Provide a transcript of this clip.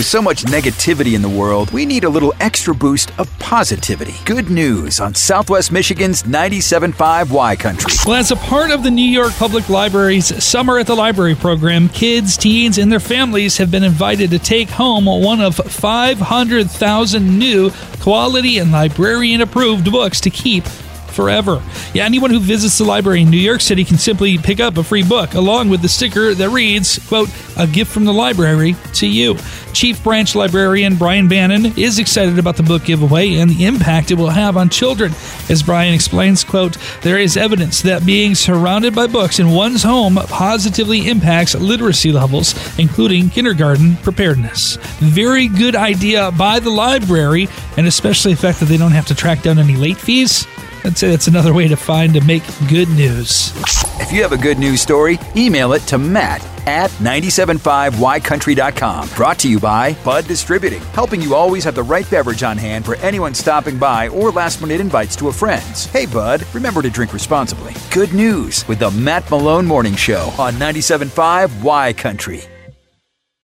With so much negativity in the world, we need a little extra boost of positivity. Good news on Southwest Michigan's 97.5 Y Country. Well, as a part of the New York Public Library's Summer at the Library program, kids, teens, and their families have been invited to take home one of 500,000 new quality and librarian approved books to keep forever. Yeah, anyone who visits the library in New York City can simply pick up a free book along with the sticker that reads, quote, a gift from the library to you. Chief Branch Librarian Brian Bannon is excited about the book giveaway and the impact it will have on children. As Brian explains, quote, there is evidence that being surrounded by books in one's home positively impacts literacy levels, including kindergarten preparedness. Very good idea by the library, and especially the fact that they don't have to track down any late fees. I'd say that's another way to find to make good news. If you have a good news story, email it to Matt at 975ycountry.com. Brought to you by Bud Distributing, helping you always have the right beverage on hand for anyone stopping by or last minute invites to a friend's. Hey, Bud, remember to drink responsibly. Good news with the Matt Malone Morning Show on 975 Y Country.